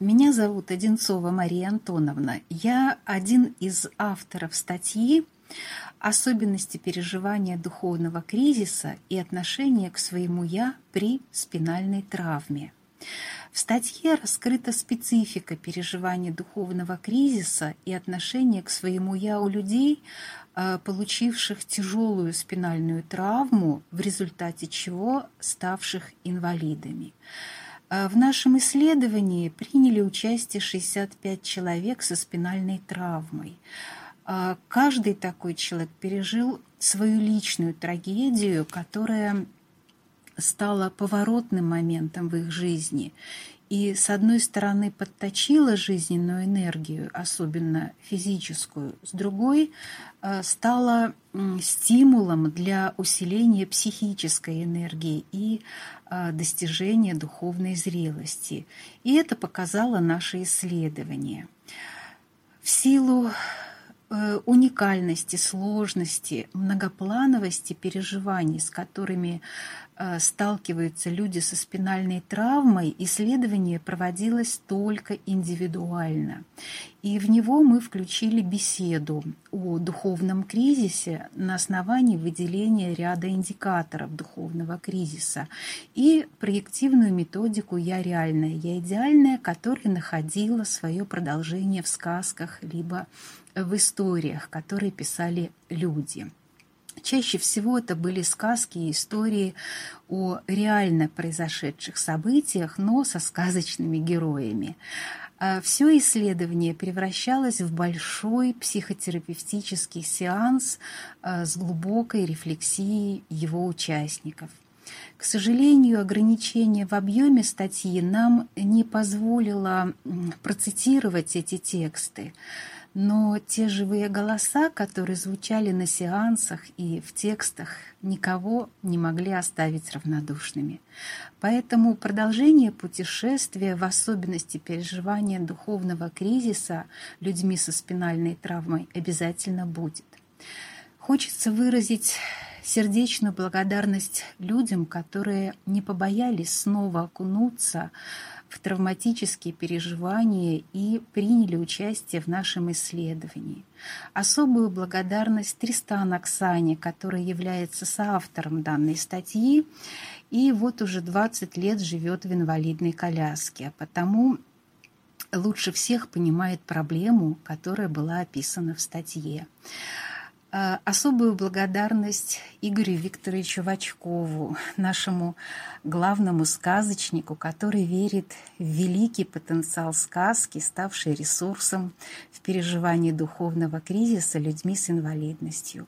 Меня зовут Одинцова Мария Антоновна. Я один из авторов статьи «Особенности переживания духовного кризиса и отношения к своему «я» при спинальной травме». В статье раскрыта специфика переживания духовного кризиса и отношения к своему «я» у людей, э, получивших тяжелую спинальную травму, в результате чего ставших инвалидами. Э, в нашем исследовании приняли участие 65 человек со спинальной травмой. Э, каждый такой человек пережил свою личную трагедию, которая стала поворотным моментом в их жизни и, с одной стороны, подточила жизненную энергию, особенно физическую, с другой э, стала стимулом для усиления психической энергии и э, достижения духовной зрелости. И это показало наше исследование. В силу уникальности, сложности, многоплановости переживаний, с которыми э, сталкиваются люди со спинальной травмой, исследование проводилось только индивидуально. И в него мы включили беседу о духовном кризисе на основании выделения ряда индикаторов духовного кризиса и проективную методику «Я реальная, я идеальная», которая находила свое продолжение в сказках либо в историях, которые писали люди. Чаще всего это были сказки и истории о реально произошедших событиях, но со сказочными героями. А Все исследование превращалось в большой психотерапевтический сеанс а, с глубокой рефлексией его участников. К сожалению, ограничение в объеме статьи нам не позволило процитировать эти тексты но те живые голоса, которые звучали на сеансах и в текстах, никого не могли оставить равнодушными. Поэтому продолжение путешествия, в особенности переживания духовного кризиса людьми со спинальной травмой, обязательно будет. Хочется выразить сердечную благодарность людям, которые не побоялись снова окунуться травматические переживания и приняли участие в нашем исследовании. Особую благодарность Тристан Оксане, который является соавтором данной статьи и вот уже 20 лет живет в инвалидной коляске, а потому лучше всех понимает проблему, которая была описана в статье. Э, особую благодарность Игорю Викторовичу Вачкову, нашему главному сказочнику, который верит в великий потенциал сказки, ставший ресурсом в переживании духовного кризиса людьми с инвалидностью.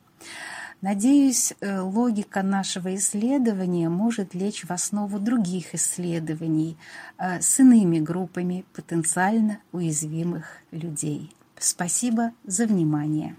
Надеюсь, э, логика нашего исследования может лечь в основу других исследований э, с иными группами потенциально уязвимых людей. Спасибо за внимание.